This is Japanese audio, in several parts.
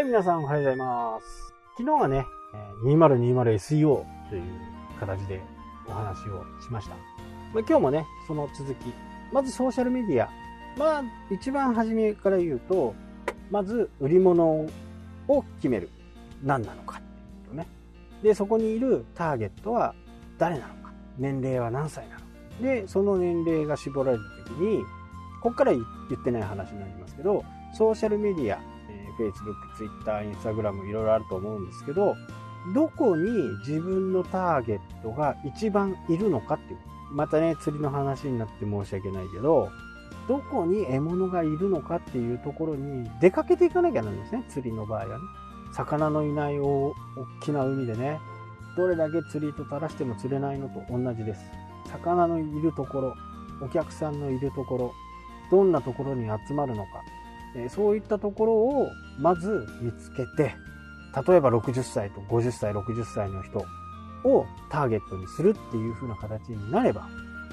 はい、皆さんおはようございます。昨日はね、2020SEO という形でお話をしました。まあ今日もね、その続き。まずソーシャルメディア。まあ、一番初めから言うと、まず売り物を決める。何なのかっていうとね。で、そこにいるターゲットは誰なのか。年齢は何歳なのか。で、その年齢が絞られた時に、ここから言ってない話になりますけど、ソーシャルメディア、Facebook、Twitter、Instagram いろいろあると思うんですけど、どこに自分のターゲットが一番いるのかっていう。またね、釣りの話になって申し訳ないけど、どこに獲物がいるのかっていうところに出かけていかなきゃなんですね、釣りの場合はね。魚のいない大大きな海でね、どれだけ釣りと垂らしても釣れないのと同じです。魚のいるところ、お客さんのいるところ、どんなところに集まるのか、えそういったところをまず見つけて、例えば60歳と50歳、60歳の人をターゲットにするっていう風な形になれば、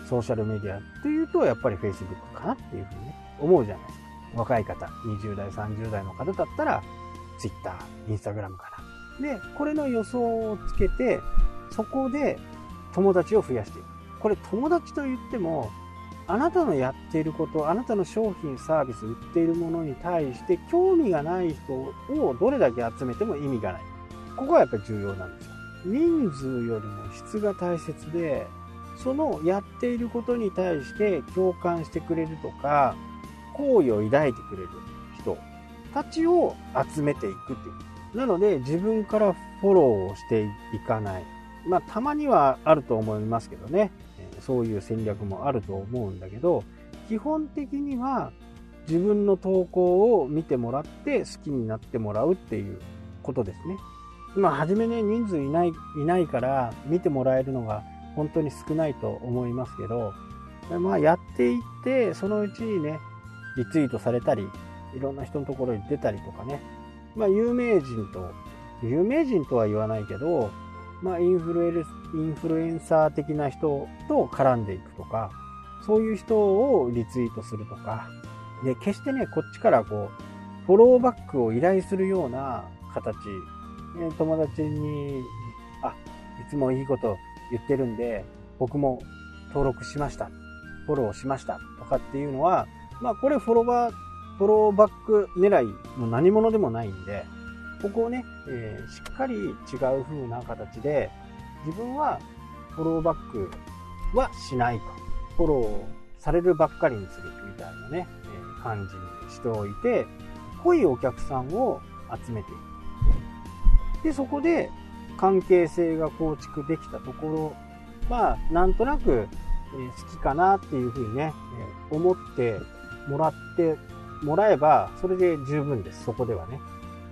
ソーシャルメディアというとやっぱり Facebook かなっていう風にね、思うじゃないですか。若い方、20代、30代の方だったら、Twitter、Instagram かな。で、これの予想をつけて、そこで友達を増やしていく。これ友達と言っても、あなたのやっていること、あなたの商品、サービス、売っているものに対して興味がない人をどれだけ集めても意味がない。ここがやっぱり重要なんですよ。人数よりも質が大切で、そのやっていることに対して共感してくれるとか、好意を抱いてくれる人たちを集めていくっていう。なので自分からフォローをしていかない。まあたまにはあると思いますけどね。そういう戦略もあると思うんだけど、基本的には自分の投稿を見てもらって好きになってもらうっていうことですね。まあ初めね、人数いない、いないから見てもらえるのが本当に少ないと思いますけど、まあやっていって、そのうちにね、リツイートされたり、いろんな人のところに出たりとかね、まあ有名人と、有名人とは言わないけど、まあインフルエルインフルエンサー的な人と絡んでいくとか、そういう人をリツイートするとか、で、決してね、こっちからこう、フォローバックを依頼するような形、ね友達に、あ、いつもいいこと言ってるんで、僕も登録しました。フォローしました。とかっていうのは、まあこれフォロワー、フォローバック狙いの何者でもないんで、ここをね、えーしっかり違う風な形で、自分はフォローバックはしないと。フォローされるばっかりにするみたいなね、えー感じにしておいて、濃いお客さんを集めていく。で、そこで関係性が構築できたところは、なんとなく、え好きかなっていうふうにね、え思ってもらってもらえば、それで十分です。そこではね。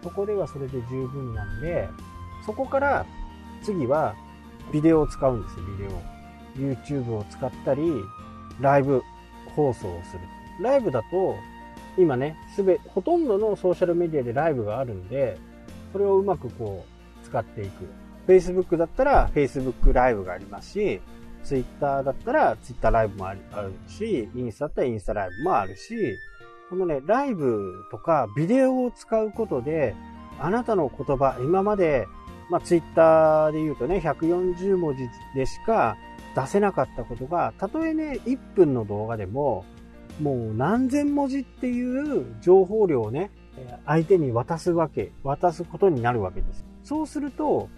そこではそれで十分なんで、そこから次はビデオを使うんですよ、ビデオ。YouTube を使ったり、ライブ放送をする。ライブだと、今ね、すべ、ほとんどのソーシャルメディアでライブがあるんで、それをうまくこう、使っていく。Facebook だったら Facebook ライブがありますし、Twitter だったら Twitter ライブもあるし、インスタだったらインスタライブもあるし、このね、ライブとかビデオを使うことで、あなたの言葉、今まで、まあ、ツイッターで言うとね、140文字でしか出せなかったことが、たとえね、1分の動画でも、もう何千文字っていう情報量をね、相手に渡すわけ、渡すことになるわけです。そうすると、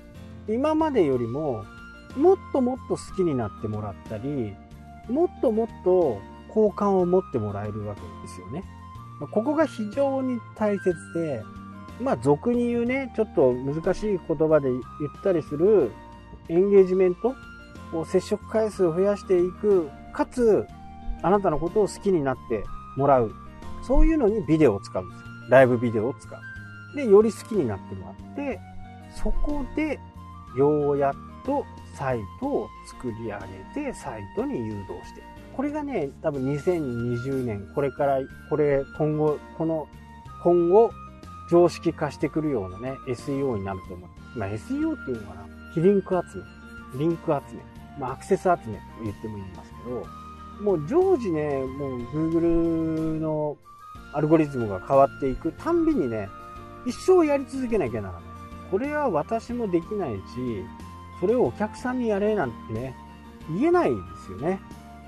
今までよりも、もっともっと好きになってもらったり、もっともっと好感を持ってもらえるわけですよね。ここが非常に大切で、まあ俗に言うね、ちょっと難しい言葉で言ったりするエンゲージメントを接触回数を増やしていく、かつ、あなたのことを好きになってもらう。そういうのにビデオを使うんですよ。ライブビデオを使う。で、より好きになってもらって、そこで、ようやっとサイトを作り上げて、サイトに誘導していく。これがね、多分2020年、これから、これ、今後、この、今後、常識化してくるようなね、SEO になると思う。まあ、SEO っていうのかな、非リンク集め、リンク集め、まあ、アクセス集めと言ってもいいんですけど、もう常時ね、もう Google のアルゴリズムが変わっていくたんびにね、一生やり続けなきゃならない。これは私もできないし、それをお客さんにやれなんてね、言えないですよね。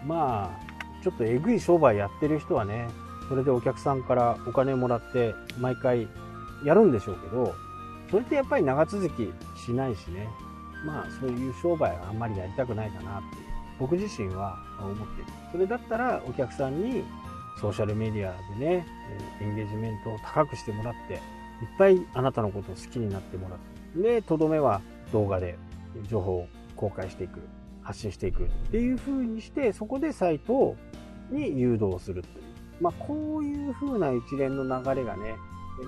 まあ、ちょっとえぐい商売やってる人はね、それでお客さんからお金もらって毎回やるんでしょうけど、それってやっぱり長続きしないしね、まあそういう商売はあんまりやりたくないかなって、僕自身は思ってる。それだったらお客さんにソーシャルメディアでね、エンゲージメントを高くしてもらって、いっぱいあなたのことを好きになってもらって、で、とどめは動画で情報を公開していく、発信していくっていう風にして、そこでサイトに誘導するという。まあ、こういう風な一連の流れがね、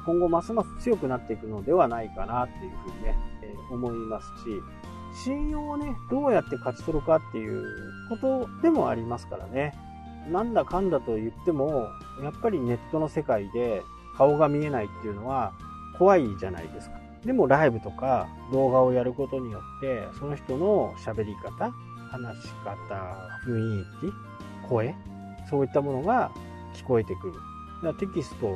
今後ますます強くなっていくのではないかなっていう風にね、思いますし、信用をね、どうやって勝ち取るかっていうことでもありますからね。なんだかんだと言っても、やっぱりネットの世界で顔が見えないっていうのは怖いじゃないですか。でもライブとか動画をやることによって、その人の喋り方、話し方、雰囲気、声、そういったものが聞こえてくる。だからテキスト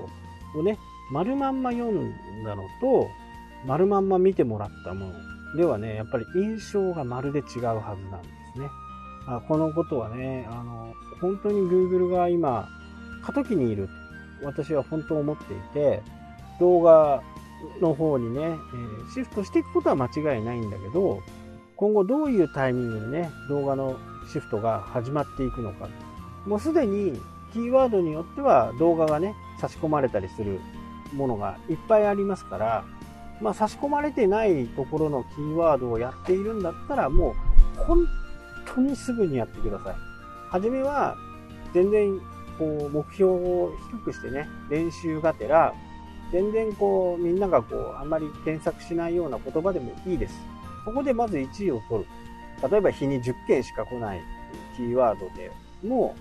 をね、丸まんま読んだのと、丸まんま見てもらったものではね、やっぱり印象がまるで違うはずなんですね。あこのことはね、あの、本当に Google が今、過渡期にいる。私は本当思っていて、動画の方にね、えー、シフトしていくことは間違いないんだけど、今後どういうタイミングでね、動画のシフトが始まっていくのか。もうすでにキーワードによっては動画がね、差し込まれたりするものがいっぱいありますから、まあ、差し込まれてないところのキーワードをやっているんだったら、もう本当にすぐにやってください。はじめは、全然、こう、目標を低くしてね、練習がてら、全然こう、みんながこう、あんまり検索しないような言葉でもいいです。そこでまず1位を取る。例えば日に10件しか来ないキーワードでも、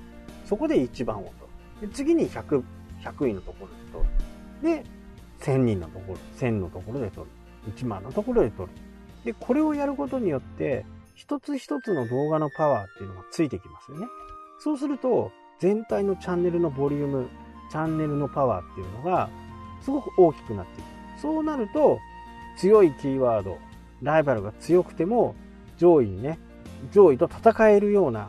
そこで1番を取る。で次に100、100位のところで取る。で、1000人のところ、1000のところで取る。1万のところで取る。で、これをやることによって、一つ一つの動画のパワーっていうのがついてきますよね。そうすると、全体のチャンネルのボリューム、チャンネルのパワーっていうのが、すごく大きくなっていく。そうなると、強いキーワード、ライバルが強くても、上位にね、上位と戦えるような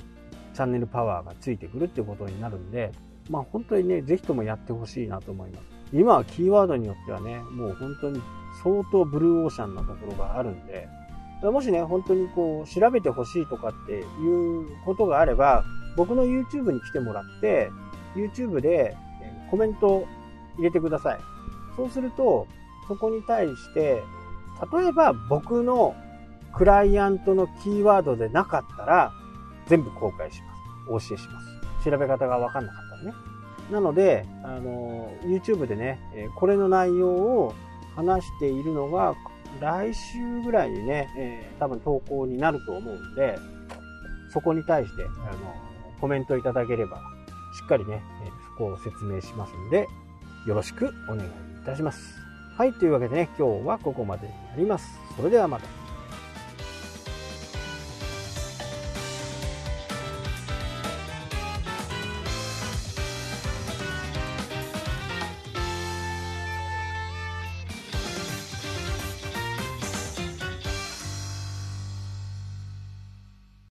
チャンネルパワーがついてくるっていうことになるんで、まあ本当にね、ぜひともやってほしいなと思います。今はキーワードによってはね、もう本当に相当ブルーオーシャンなところがあるんで、もしね、本当にこう、調べてほしいとかっていうことがあれば、僕の YouTube に来てもらって、YouTube でコメント入れてください。そうすると、そこに対して、例えば僕のクライアントのキーワードでなかったら、全部公開します。お教えします。調べ方がわかんなかったらね。なので、あの、YouTube でね、これの内容を話しているのが、来週ぐらいにね、え、多分投稿になると思うんで、そこに対して、あの、コメントいただければ、しっかりね、そこを説明しますんで、よろしくお願いいたします。はい、というわけでね、今日はここまでになります。それではまた。